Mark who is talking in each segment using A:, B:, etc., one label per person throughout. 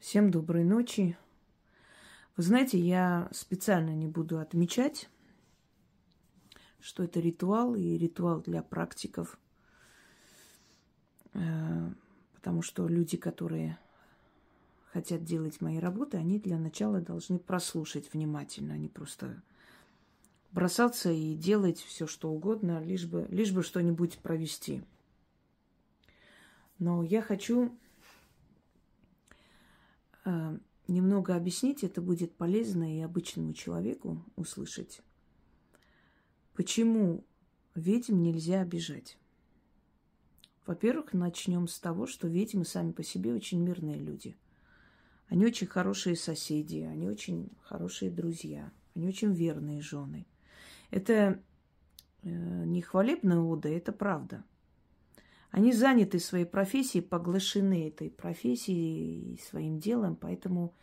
A: Всем доброй ночи. Вы знаете, я специально не буду отмечать, что это ритуал и ритуал для практиков. Э, потому что люди, которые хотят делать мои работы, они для начала должны прослушать внимательно, а не просто бросаться и делать все, что угодно, лишь бы, лишь бы что-нибудь провести. Но я хочу немного объяснить, это будет полезно и обычному человеку услышать, почему ведьм нельзя обижать. Во-первых, начнем с того, что ведьмы сами по себе очень мирные люди. Они очень хорошие соседи, они очень хорошие друзья, они очень верные жены. Это э, не хвалебная ода, это правда – они заняты своей профессией, поглощены этой профессией и своим делом, поэтому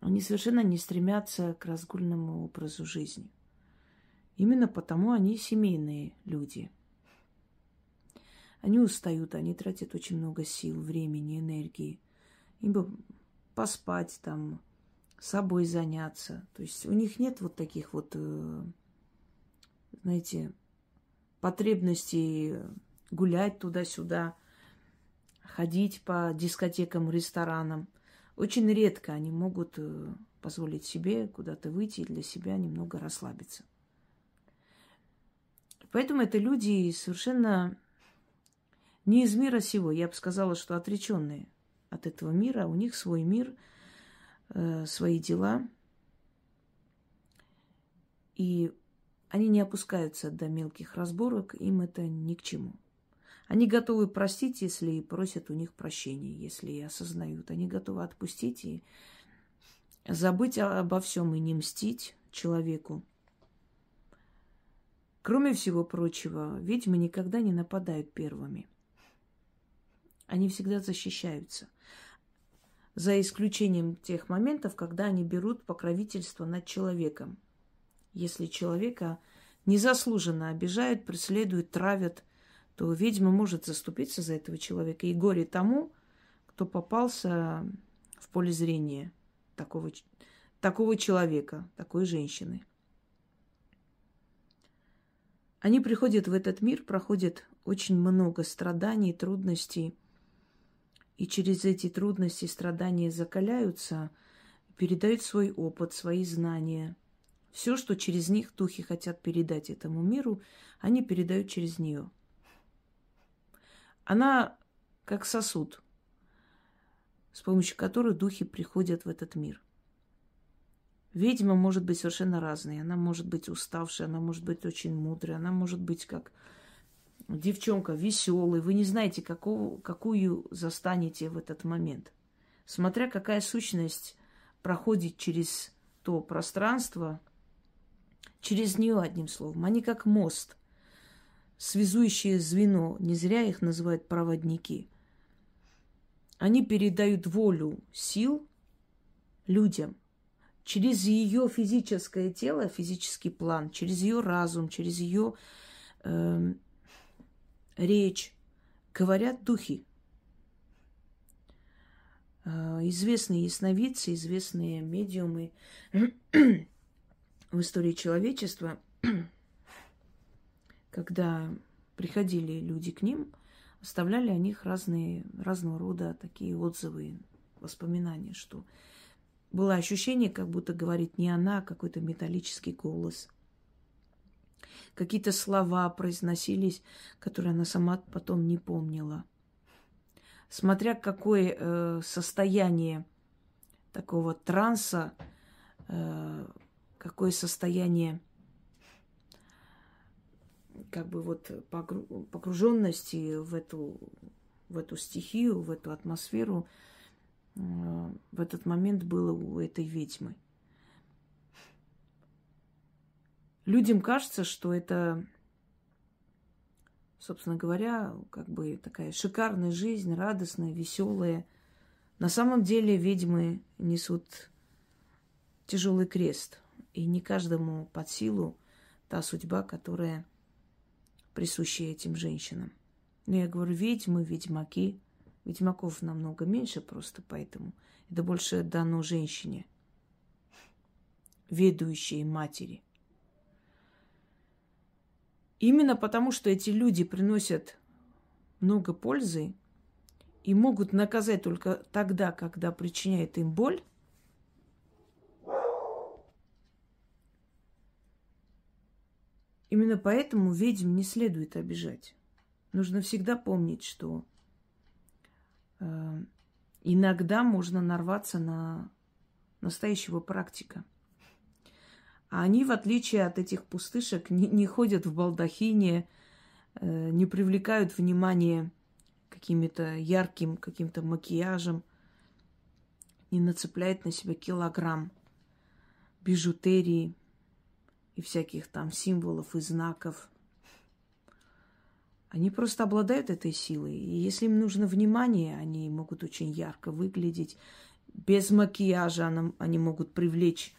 A: они совершенно не стремятся к разгульному образу жизни. Именно потому они семейные люди. Они устают, они тратят очень много сил, времени, энергии. Им бы поспать там, собой заняться. То есть у них нет вот таких вот, э, знаете, потребностей гулять туда-сюда, ходить по дискотекам, ресторанам. Очень редко они могут э, позволить себе куда-то выйти и для себя немного расслабиться. Поэтому это люди совершенно не из мира сего. Я бы сказала, что отреченные от этого мира. У них свой мир, э, свои дела. И они не опускаются до мелких разборок, им это ни к чему. Они готовы простить, если и просят у них прощения, если и осознают. Они готовы отпустить и забыть обо всем и не мстить человеку. Кроме всего прочего, ведьмы никогда не нападают первыми. Они всегда защищаются. За исключением тех моментов, когда они берут покровительство над человеком. Если человека незаслуженно обижают, преследуют, травят – то ведьма может заступиться за этого человека. И горе тому, кто попался в поле зрения такого, такого человека, такой женщины. Они приходят в этот мир, проходят очень много страданий, трудностей, и через эти трудности, страдания закаляются, передают свой опыт, свои знания. Все, что через них духи хотят передать этому миру, они передают через нее. Она как сосуд, с помощью которой духи приходят в этот мир. Ведьма может быть совершенно разной. Она может быть уставшей, она может быть очень мудрой, она может быть как девчонка веселой. Вы не знаете, какого, какую застанете в этот момент. Смотря какая сущность проходит через то пространство, через нее, одним словом. Они как мост – связующее звено, не зря их называют проводники. Они передают волю сил людям через ее физическое тело, физический план, через ее разум, через ее э, эм, речь говорят духи. Э, известные ясновидцы, известные медиумы в истории человечества когда приходили люди к ним, оставляли о них разные, разного рода такие отзывы, воспоминания, что было ощущение, как будто говорит не она, а какой-то металлический голос. Какие-то слова произносились, которые она сама потом не помнила. Смотря какое э, состояние такого транса, э, какое состояние как бы вот погруженности в эту, в эту стихию, в эту атмосферу э, в этот момент было у этой ведьмы. Людям кажется, что это, собственно говоря, как бы такая шикарная жизнь, радостная, веселая. На самом деле ведьмы несут тяжелый крест, и не каждому под силу та судьба, которая присущие этим женщинам. Но я говорю, ведьмы, ведьмаки, Ведьмаков намного меньше просто поэтому. Это больше дано женщине, ведущей матери. Именно потому, что эти люди приносят много пользы и могут наказать только тогда, когда причиняет им боль, Именно поэтому ведьм не следует обижать. Нужно всегда помнить, что э, иногда можно нарваться на настоящего практика. А они, в отличие от этих пустышек, не, не ходят в балдахине, э, не привлекают внимание какими-то ярким каким-то макияжем, не нацепляют на себя килограмм бижутерии и всяких там символов и знаков. Они просто обладают этой силой. И если им нужно внимание, они могут очень ярко выглядеть. Без макияжа они могут привлечь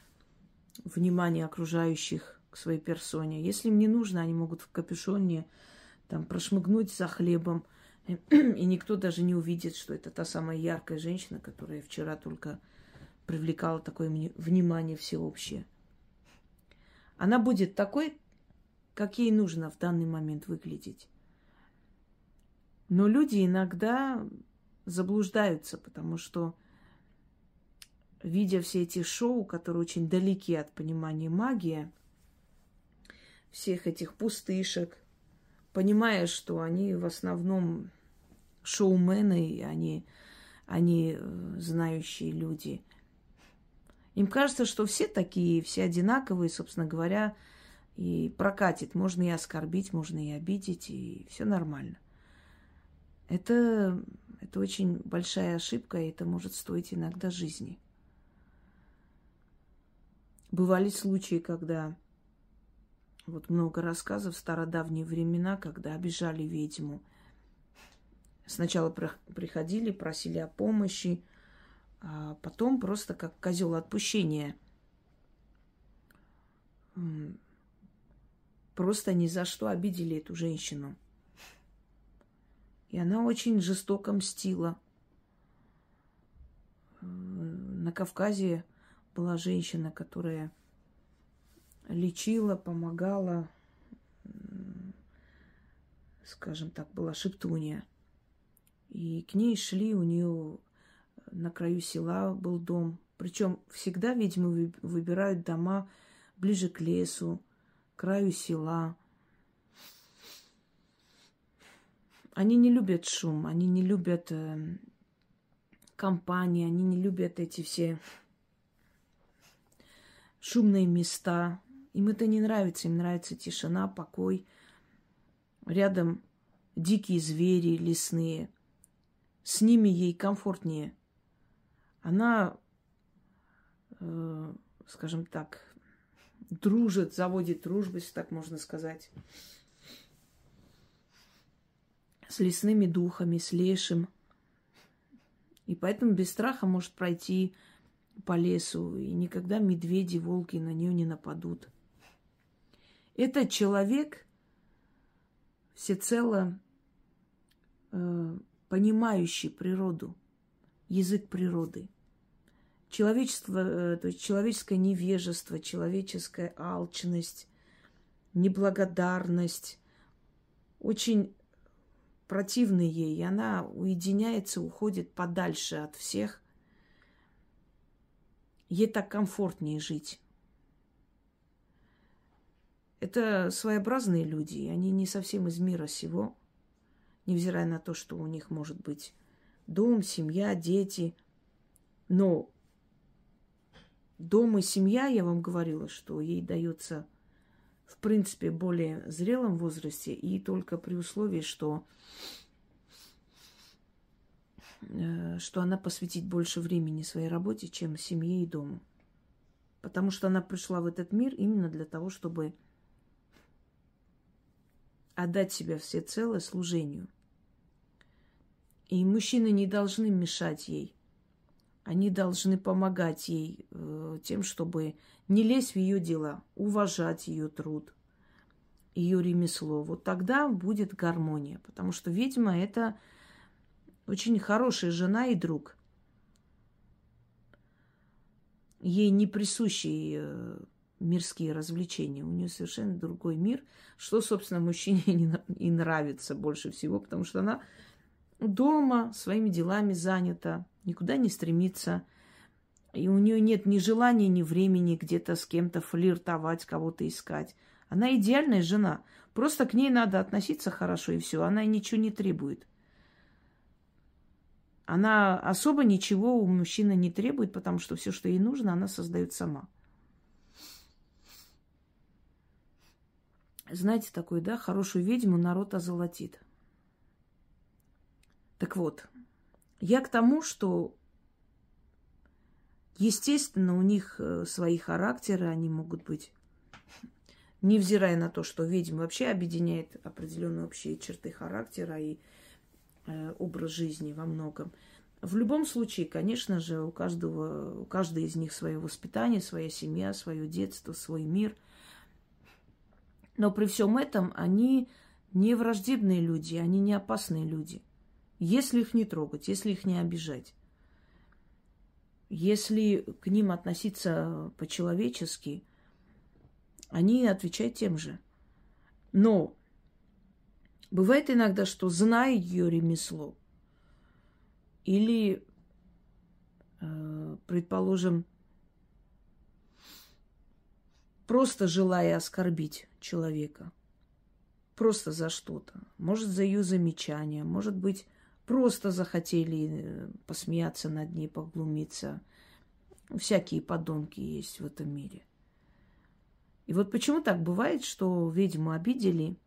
A: внимание окружающих к своей персоне. Если им не нужно, они могут в капюшоне там прошмыгнуть за хлебом, и никто даже не увидит, что это та самая яркая женщина, которая вчера только привлекала такое внимание всеобщее. Она будет такой, как ей нужно в данный момент выглядеть. Но люди иногда заблуждаются, потому что, видя все эти шоу, которые очень далеки от понимания магии, всех этих пустышек, понимая, что они в основном шоумены, они, они э, знающие люди. Им кажется, что все такие, все одинаковые, собственно говоря, и прокатит. Можно и оскорбить, можно и обидеть, и все нормально. Это, это очень большая ошибка, и это может стоить иногда жизни. Бывали случаи, когда вот много рассказов в стародавние времена, когда обижали ведьму. Сначала приходили, просили о помощи, а потом просто как козел отпущения. Просто ни за что обидели эту женщину. И она очень жестоко мстила. На Кавказе была женщина, которая лечила, помогала, скажем так, была шептунья. И к ней шли, у нее на краю села был дом. Причем всегда ведьмы выбирают дома ближе к лесу, к краю села. Они не любят шум, они не любят э, компании, они не любят эти все шумные места. Им это не нравится, им нравится тишина, покой. Рядом дикие звери лесные. С ними ей комфортнее. Она, э, скажем так, дружит, заводит дружбу, если так можно сказать, с лесными духами, с лешим. И поэтому без страха может пройти по лесу, и никогда медведи, волки на нее не нападут. Этот человек всецело э, понимающий природу, язык природы. Человечество, э, то есть человеческое невежество, человеческая алчность, неблагодарность очень противны ей, и она уединяется, уходит подальше от всех – Ей так комфортнее жить. Это своеобразные люди, они не совсем из мира сего, невзирая на то, что у них может быть дом, семья, дети. Но дом и семья, я вам говорила, что ей дается в принципе более зрелом возрасте и только при условии, что Э, что она посвятит больше времени своей работе, чем семье и дому. Потому что она пришла в этот мир именно для того, чтобы отдать себя всецело служению. И мужчины не должны мешать ей. Они должны помогать ей э, тем, чтобы не лезть в ее дела, уважать ее труд, ее ремесло. Вот тогда будет гармония. Потому что ведьма это очень хорошая жена и друг. Ей не присущи э, мирские развлечения. У нее совершенно другой мир, что, собственно, мужчине и нравится больше всего, потому что она дома своими делами занята, никуда не стремится. И у нее нет ни желания, ни времени где-то с кем-то флиртовать, кого-то искать. Она идеальная жена. Просто к ней надо относиться хорошо, и все. Она ничего не требует. Она особо ничего у мужчины не требует, потому что все, что ей нужно, она создает сама. Знаете такое, да? Хорошую ведьму народ озолотит. Так вот, я к тому, что, естественно, у них э, свои характеры, они могут быть, невзирая на то, что ведьма вообще объединяет определенные общие черты характера и э, образ жизни во многом. В любом случае, конечно же, у каждого, у каждой из них свое воспитание, своя семья, свое детство, свой мир. Но при всем этом они не враждебные люди, они не опасные люди. Если их не трогать, если их не обижать, если к ним относиться по-человечески, они отвечают тем же. Но бывает иногда, что зная ее ремесло, или, э, предположим, просто желая оскорбить человека, просто за что-то, может, за ее замечание, может быть, просто захотели э, посмеяться над ней, поглумиться. Всякие подонки есть в этом мире. И вот почему так бывает, что ведьму обидели,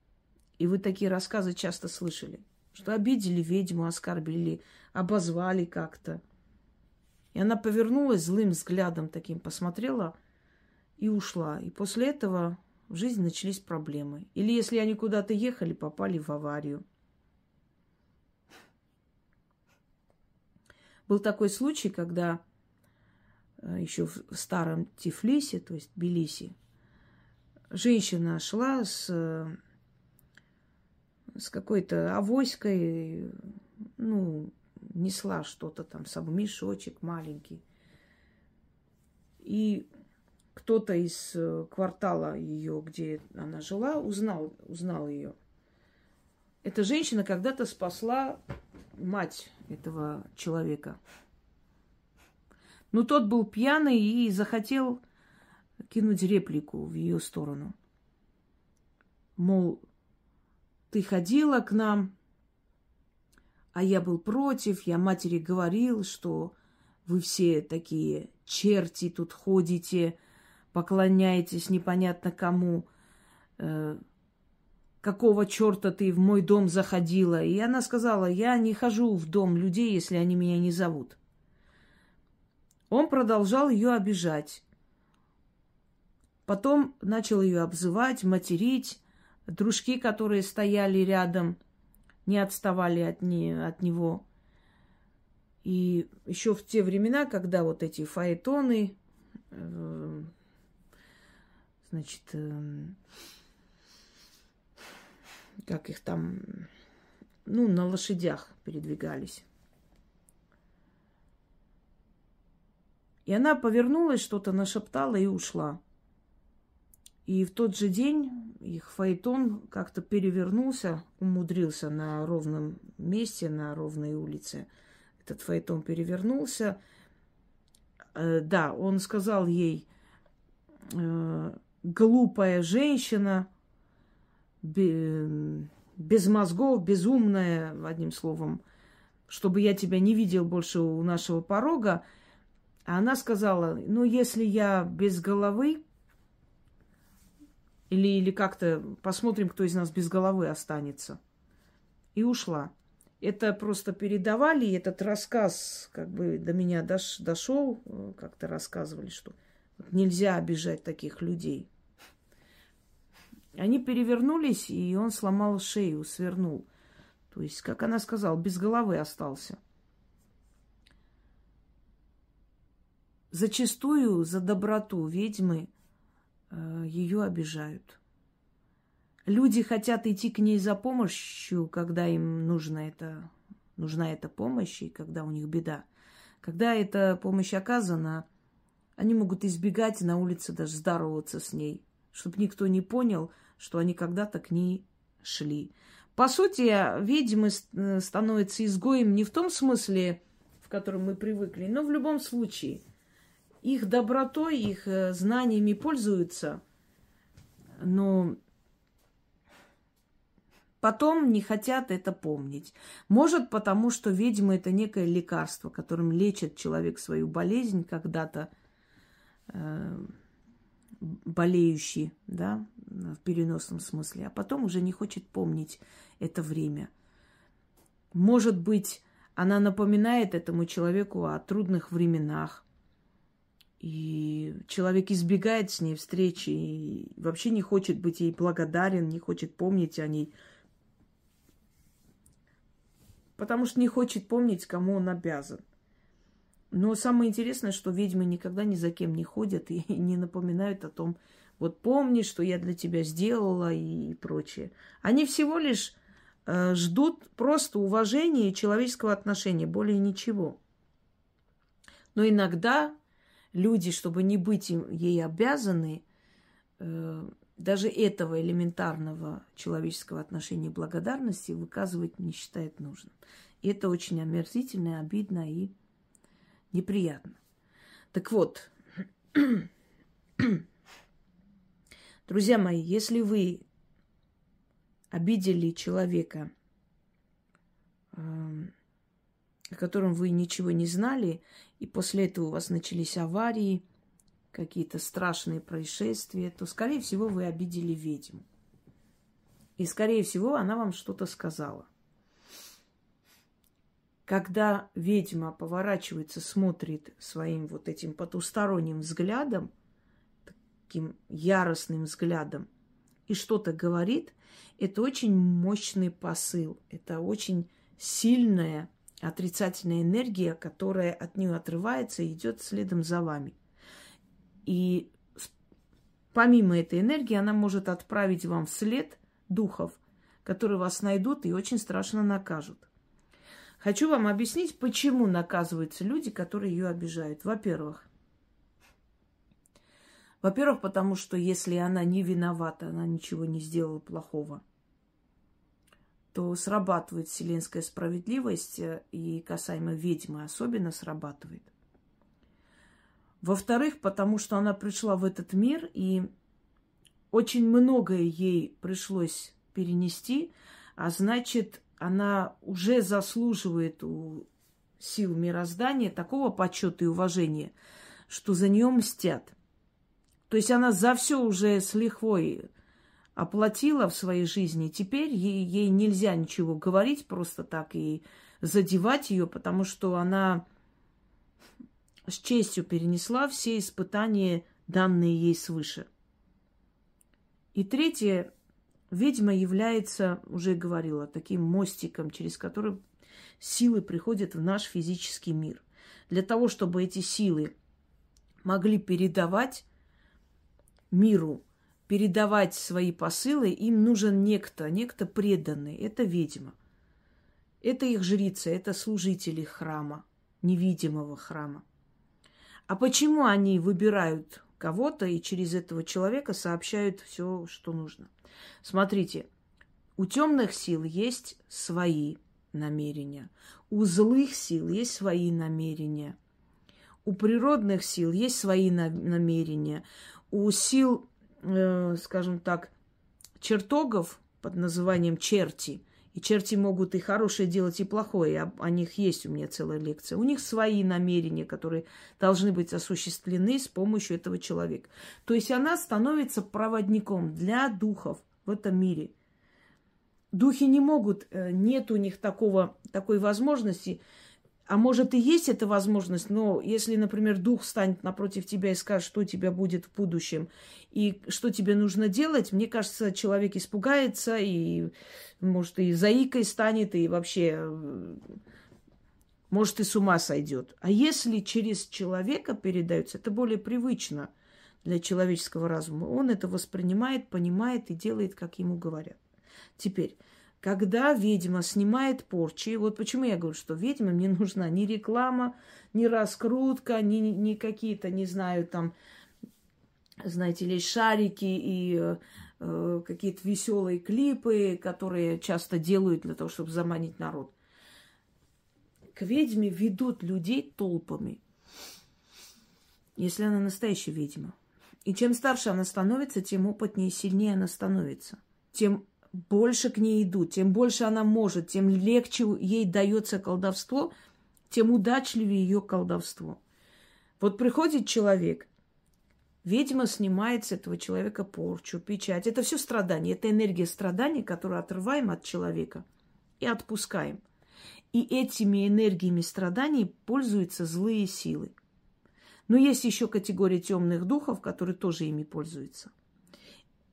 A: и вы такие рассказы часто слышали, что обидели ведьму, оскорбили, обозвали как-то. И она повернулась злым взглядом таким, посмотрела и ушла. И после этого в жизни начались проблемы. Или если они куда-то ехали, попали в аварию. Был такой случай, когда э, еще в старом Тифлисе, то есть Тбилиси, женщина шла с, с какой-то авоськой, ну, несла что-то там, сам мешочек маленький. И кто-то из э, квартала ее, где она жила, узнал, узнал ее. Эта женщина когда-то спасла мать этого человека. Но тот был пьяный и захотел кинуть реплику в ее сторону. Мол, ты ходила к нам, а я был против, я матери говорил, что вы все такие черти тут ходите, поклоняетесь непонятно кому. Какого черта ты в мой дом заходила? И она сказала, я не хожу в дом людей, если они меня не зовут. Он продолжал ее обижать. Потом начал ее обзывать, материть. Дружки, которые стояли рядом, не отставали от, не, от него. И еще в те времена, когда вот эти фаэтоны, э, значит, э, как их там, ну, на лошадях передвигались. И она повернулась, что-то нашептала и ушла. И в тот же день их фаэтон как-то перевернулся, умудрился на ровном месте, на ровной улице. Этот фаэтон перевернулся. Э, да, он сказал ей, э, глупая женщина, без мозгов, безумная, одним словом, чтобы я тебя не видел больше у нашего порога. А она сказала, ну, если я без головы, или, или как-то посмотрим, кто из нас без головы останется. И ушла. Это просто передавали, этот рассказ как бы до меня дош, дошел, э, как-то рассказывали, что нельзя обижать таких людей. Они перевернулись, и он сломал шею, свернул. То есть, как она сказала, без головы остался. Зачастую за доброту ведьмы э, ее обижают. Люди хотят идти к ней за помощью, когда им нужно это нужна эта помощь, и когда у них беда. Когда эта помощь оказана, они могут избегать на улице даже здороваться с ней, чтобы никто не понял, что они когда-то к ней шли. По сути, ведьмы э, становятся изгоем не в том смысле, в котором мы привыкли, но в любом случае. Их добротой, их э, знаниями пользуются, но потом не хотят это помнить. Может, потому что ведьма это некое лекарство, которым лечит человек свою болезнь когда-то э, болеющий, да, в переносном смысле, а потом уже не хочет помнить это время. Может быть, она напоминает этому человеку о трудных временах. И человек избегает с ней встречи и вообще не хочет быть ей благодарен, не хочет помнить о ней. Потому что не хочет помнить, кому он обязан. Но самое интересное, что ведьмы никогда ни за кем не ходят и не напоминают о том, вот помни, что я для тебя сделала и прочее. Они всего лишь Э, ждут просто уважения и человеческого отношения, более ничего. Но иногда люди, чтобы не быть им, ей обязаны, э, даже этого элементарного человеческого отношения благодарности выказывать не считает нужным. И это очень омерзительно, обидно и неприятно. Так вот, друзья мои, если вы обидели человека, эм, о котором вы ничего не знали, и после этого у вас начались аварии, какие-то страшные происшествия, то, скорее всего, вы обидели ведьму. И, скорее всего, она вам что-то сказала. Когда ведьма поворачивается, смотрит своим вот этим потусторонним взглядом, таким яростным взглядом, и что-то говорит, это очень мощный посыл, это очень сильная отрицательная энергия, которая от нее отрывается и идет следом за вами. И помимо этой энергии она может отправить вам вслед духов, которые вас найдут и очень страшно накажут. Хочу вам объяснить, почему наказываются люди, которые ее обижают. Во-первых, во-первых, потому что если она не виновата, она ничего не сделала плохого, то срабатывает вселенская справедливость, э, и касаемо ведьмы особенно срабатывает. Во-вторых, потому что она пришла в этот мир, и очень многое ей пришлось перенести, а значит, она уже заслуживает у сил мироздания такого почета и уважения, что за нее мстят. То есть она за все уже с лихвой оплатила в своей жизни. Теперь ей, ей нельзя ничего говорить просто так и задевать ее, потому что она с честью перенесла все испытания, данные ей свыше. И третье, ведьма является, уже говорила, таким мостиком, через который силы приходят в наш физический мир. Для того, чтобы эти силы могли передавать миру передавать свои посылы, им нужен некто, некто преданный. Это ведьма. Это их жрица, это служители храма, невидимого храма. А почему они выбирают кого-то и через этого человека сообщают все, что нужно? Смотрите, у темных сил есть свои намерения, у злых сил есть свои намерения, у природных сил есть свои намерения, у сил э, скажем так, чертогов под названием черти. И черти могут и хорошее делать, и плохое. О, о них есть у меня целая лекция. У них свои намерения, которые должны быть осуществлены с помощью этого человека. То есть она становится проводником для духов в этом мире. Духи не могут, э, нет у них такого, такой возможности а может и есть эта возможность, но если, например, дух станет напротив тебя и скажет, что у тебя будет в будущем и что тебе нужно делать, мне кажется, человек испугается и, может, и заикой станет, и вообще, может, и с ума сойдет. А если через человека передается, это более привычно для человеческого разума. Он это воспринимает, понимает и делает, как ему говорят. Теперь, когда ведьма снимает порчи, вот почему я говорю, что ведьмам не нужна ни реклама, ни раскрутка, ни, ни какие-то, не знаю, там, знаете ли, шарики и э, э какие-то веселые клипы, которые часто делают для того, чтобы заманить народ. К ведьме ведут людей толпами, если она настоящая ведьма. И чем старше она становится, тем опытнее и сильнее она становится. Тем больше к ней идут, тем больше она может, тем легче ей дается колдовство, тем удачливее ее колдовство. Вот приходит человек, ведьма снимает с этого человека порчу, печать. Это все страдание, это энергия страданий, которую отрываем от человека и отпускаем. И этими энергиями страданий пользуются злые силы. Но есть еще категория темных духов, которые тоже ими пользуются.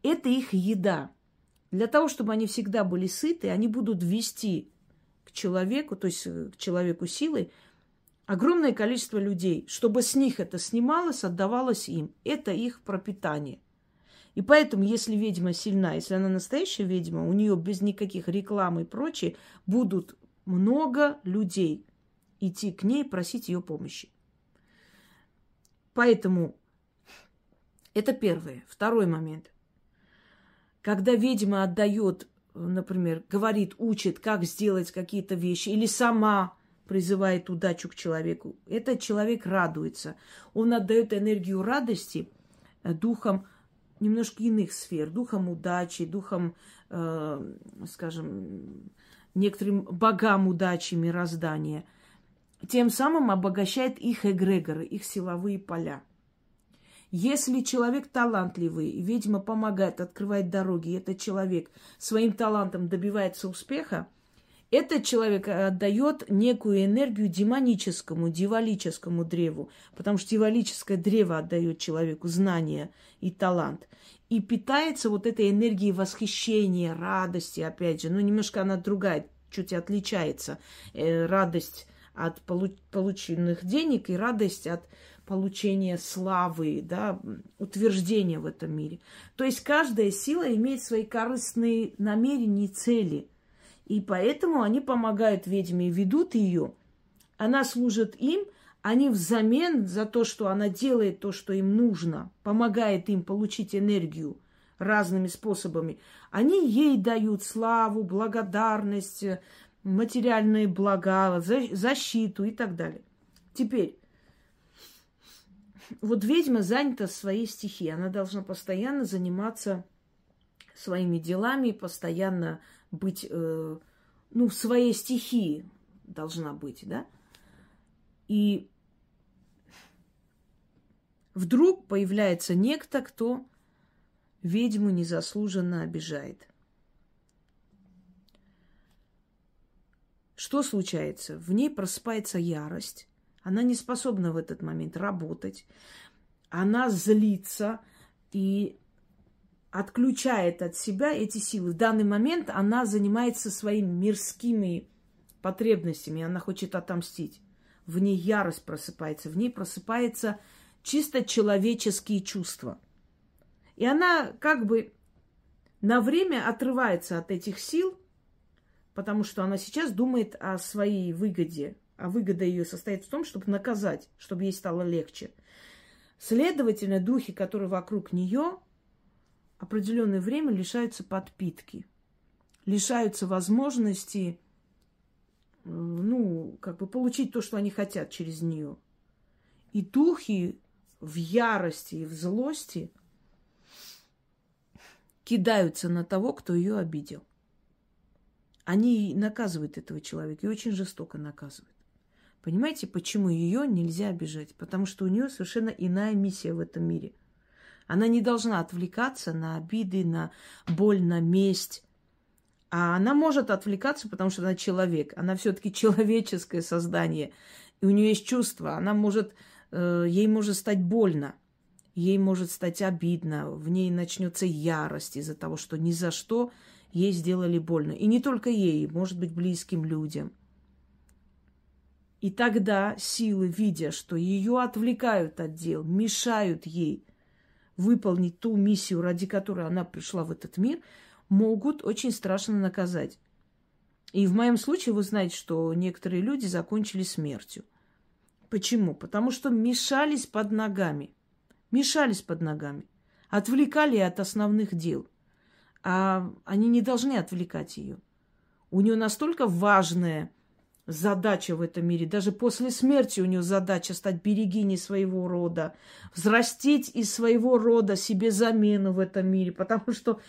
A: Это их еда – для того, чтобы они всегда были сыты, они будут вести к человеку, то есть э, к человеку силой, огромное количество людей, чтобы с них это снималось, отдавалось им. Это их пропитание. И поэтому, если ведьма сильна, если она настоящая ведьма, у нее без никаких реклам и прочее, будут много людей идти к ней просить ее помощи. Поэтому это первое. Второй момент – когда ведьма отдает, например, говорит, учит, как сделать какие-то вещи, или сама призывает удачу к человеку, этот человек радуется. Он отдает энергию радости э, духом немножко иных сфер, духом удачи, духом, э, скажем, некоторым богам удачи, мироздания. Тем самым обогащает их эгрегоры, их силовые поля. Если человек талантливый, ведьма помогает, открывает дороги, этот человек своим талантом добивается успеха, этот человек отдает некую энергию демоническому, дьяволическому древу, потому что дьяволическое древо отдает человеку знания и талант. И питается вот этой энергией восхищения, радости, опять же. Ну, немножко она другая, чуть отличается. Э, радость от полученных денег и радость от получения славы, да, утверждения в этом мире. То есть каждая сила имеет свои корыстные намерения и цели. И поэтому они помогают ведьме и ведут ее. Она служит им, они взамен за то, что она делает то, что им нужно, помогает им получить энергию разными способами, они ей дают славу, благодарность, материальные блага, защиту и так далее. Теперь, вот ведьма занята своей стихией. Она должна постоянно заниматься своими делами, постоянно быть, э, ну, в своей стихии должна быть, да? И вдруг появляется некто, кто ведьму незаслуженно обижает. Что случается? В ней просыпается ярость, она не способна в этот момент работать. Она злится и отключает от себя эти силы. В данный момент она занимается своими мирскими потребностями. Она хочет отомстить. В ней ярость просыпается. В ней просыпается чисто человеческие чувства. И она как бы на время отрывается от этих сил, потому что она сейчас думает о своей выгоде, а выгода ее состоит в том, чтобы наказать, чтобы ей стало легче. Следовательно, духи, которые вокруг нее, определенное время лишаются подпитки, лишаются возможности, э, ну, как бы получить то, что они хотят через нее. И духи в ярости и в злости кидаются на того, кто ее обидел. Они наказывают этого человека и очень жестоко наказывают. Понимаете, почему ее нельзя обижать? Потому что у нее совершенно иная миссия в этом мире. Она не должна отвлекаться на обиды, на боль, на месть. А она может отвлекаться, потому что она человек. Она все-таки человеческое создание. И у нее есть чувства. Она может, э, ей может стать больно. Ей может стать обидно. В ней начнется ярость из-за того, что ни за что ей сделали больно. И не только ей, может быть, близким людям – и тогда силы, видя, что ее отвлекают от дел, мешают ей выполнить ту миссию, ради которой она пришла в этот мир, могут очень страшно наказать. И в моем случае вы знаете, что некоторые люди закончили смертью. Почему? Потому что мешались под ногами. Мешались под ногами. Отвлекали от основных дел. А они не должны отвлекать ее. У нее настолько важная задача в этом мире. Даже после смерти у нее задача стать берегиней своего рода, взрастить из своего рода себе замену в этом мире, потому что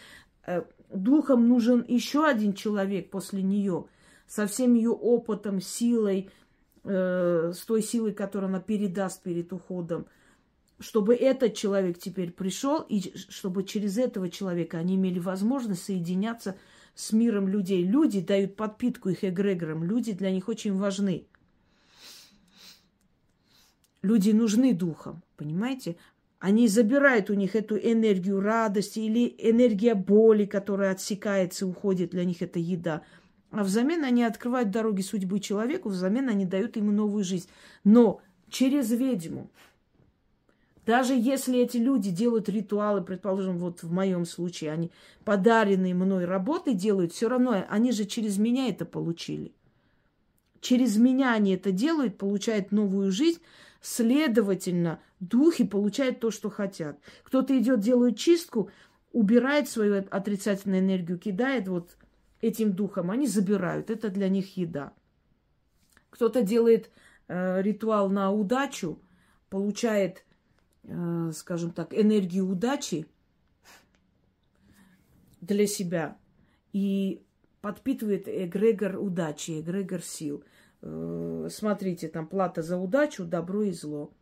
A: э, духом нужен еще один человек после нее, со всем ее опытом, силой, э, с той силой, которую она передаст перед уходом, чтобы этот человек теперь пришел, и чтобы через этого человека они имели возможность соединяться с миром людей. Люди дают подпитку их эгрегорам, люди для них очень важны. Люди нужны духом, понимаете? Они забирают у них эту энергию радости или энергия боли, которая отсекается, уходит, для них это еда. А взамен они открывают дороги судьбы человеку, взамен они дают ему новую жизнь. Но через ведьму. Даже если эти люди делают ритуалы, предположим, вот в моем случае, они подаренные мной работы делают, все равно они же через меня это получили. Через меня они это делают, получают новую жизнь, Следовательно, духи получают то, что хотят. Кто-то идет, делает чистку, убирает свою отрицательную энергию, кидает вот этим духом, они забирают. Это для них еда. Кто-то делает э, ритуал на удачу, получает, скажем так, энергию удачи для себя и подпитывает эгрегор удачи, эгрегор сил – Э, смотрите, там плата за удачу, добро и зло.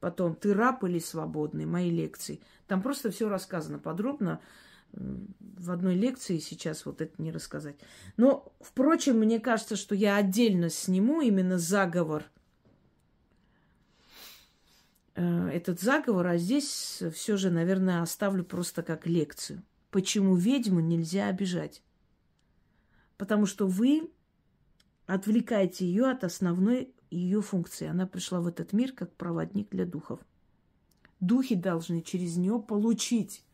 A: Потом ты раб или свободный, мои лекции. Там просто все рассказано подробно. В одной лекции сейчас вот это не рассказать. Но, впрочем, мне кажется, что я отдельно сниму именно заговор. Э, этот заговор, а здесь все же, наверное, оставлю просто как лекцию. Почему ведьму нельзя обижать? Потому что вы отвлекаете ее от основной ее функции. Она пришла в этот мир как проводник для духов. Духи должны через нее получить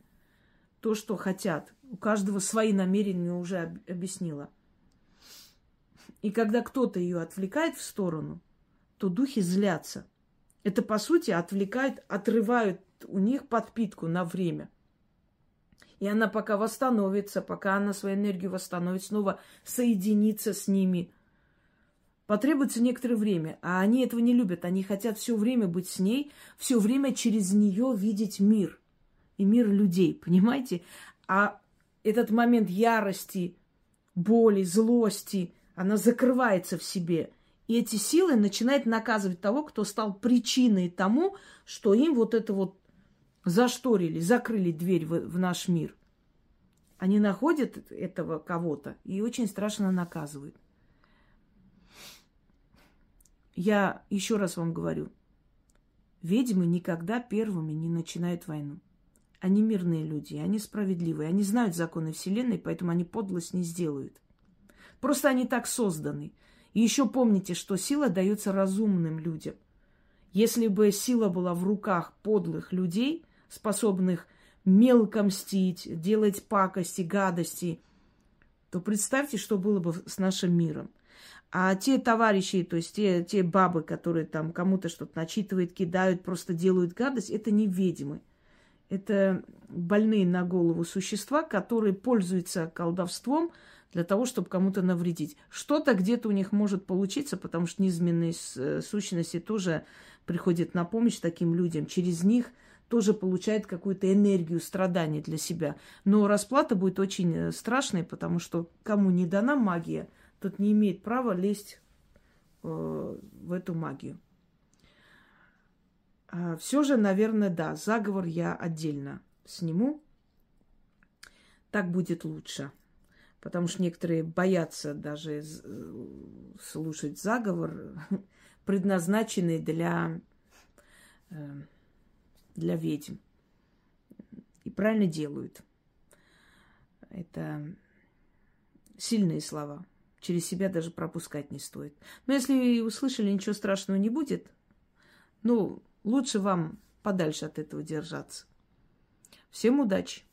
A: то, что хотят. У каждого свои намерения уже объяснила. И когда кто-то ее отвлекает в сторону, то духи злятся. Это, по сути, отвлекает, отрывают у них подпитку на время. И она пока восстановится, пока она свою энергию восстановит, снова соединится с ними – Потребуется некоторое время, а они этого не любят. Они хотят все время быть с ней, все время через нее видеть мир и мир людей, понимаете? А этот момент ярости, боли, злости, она закрывается в себе. И эти силы начинают наказывать того, кто стал причиной тому, что им вот это вот зашторили, закрыли дверь в, в наш мир. Они находят этого кого-то и очень страшно наказывают. Я еще раз вам говорю, ведьмы никогда первыми не начинают войну. Они мирные люди, они справедливые, они знают законы Вселенной, поэтому они подлость не сделают. Просто они так созданы. Еще помните, что сила дается разумным людям. Если бы сила была в руках подлых людей, способных мелко мстить, делать пакости, гадости, то представьте, что было бы с нашим миром. А те товарищи, то есть те, те бабы, которые там кому-то что-то начитывают, кидают, просто делают гадость, это не ведьмы. Это больные на голову существа, которые пользуются колдовством для того, чтобы кому-то навредить. Что-то где-то у них может получиться, потому что низменные э, сущности тоже приходят на помощь таким людям. Через них тоже получает какую-то энергию страдания для себя. Но расплата будет очень э, страшной, потому что кому не дана магия – тот не имеет права лезть э, в эту магию. А все же, наверное, да, заговор я отдельно сниму. Так будет лучше. Потому что некоторые боятся даже э, слушать заговор, предназначенный для, э, для ведьм. И правильно делают. Это сильные слова через себя даже пропускать не стоит. Но если услышали, ничего страшного не будет, ну, лучше вам подальше от этого держаться. Всем удачи!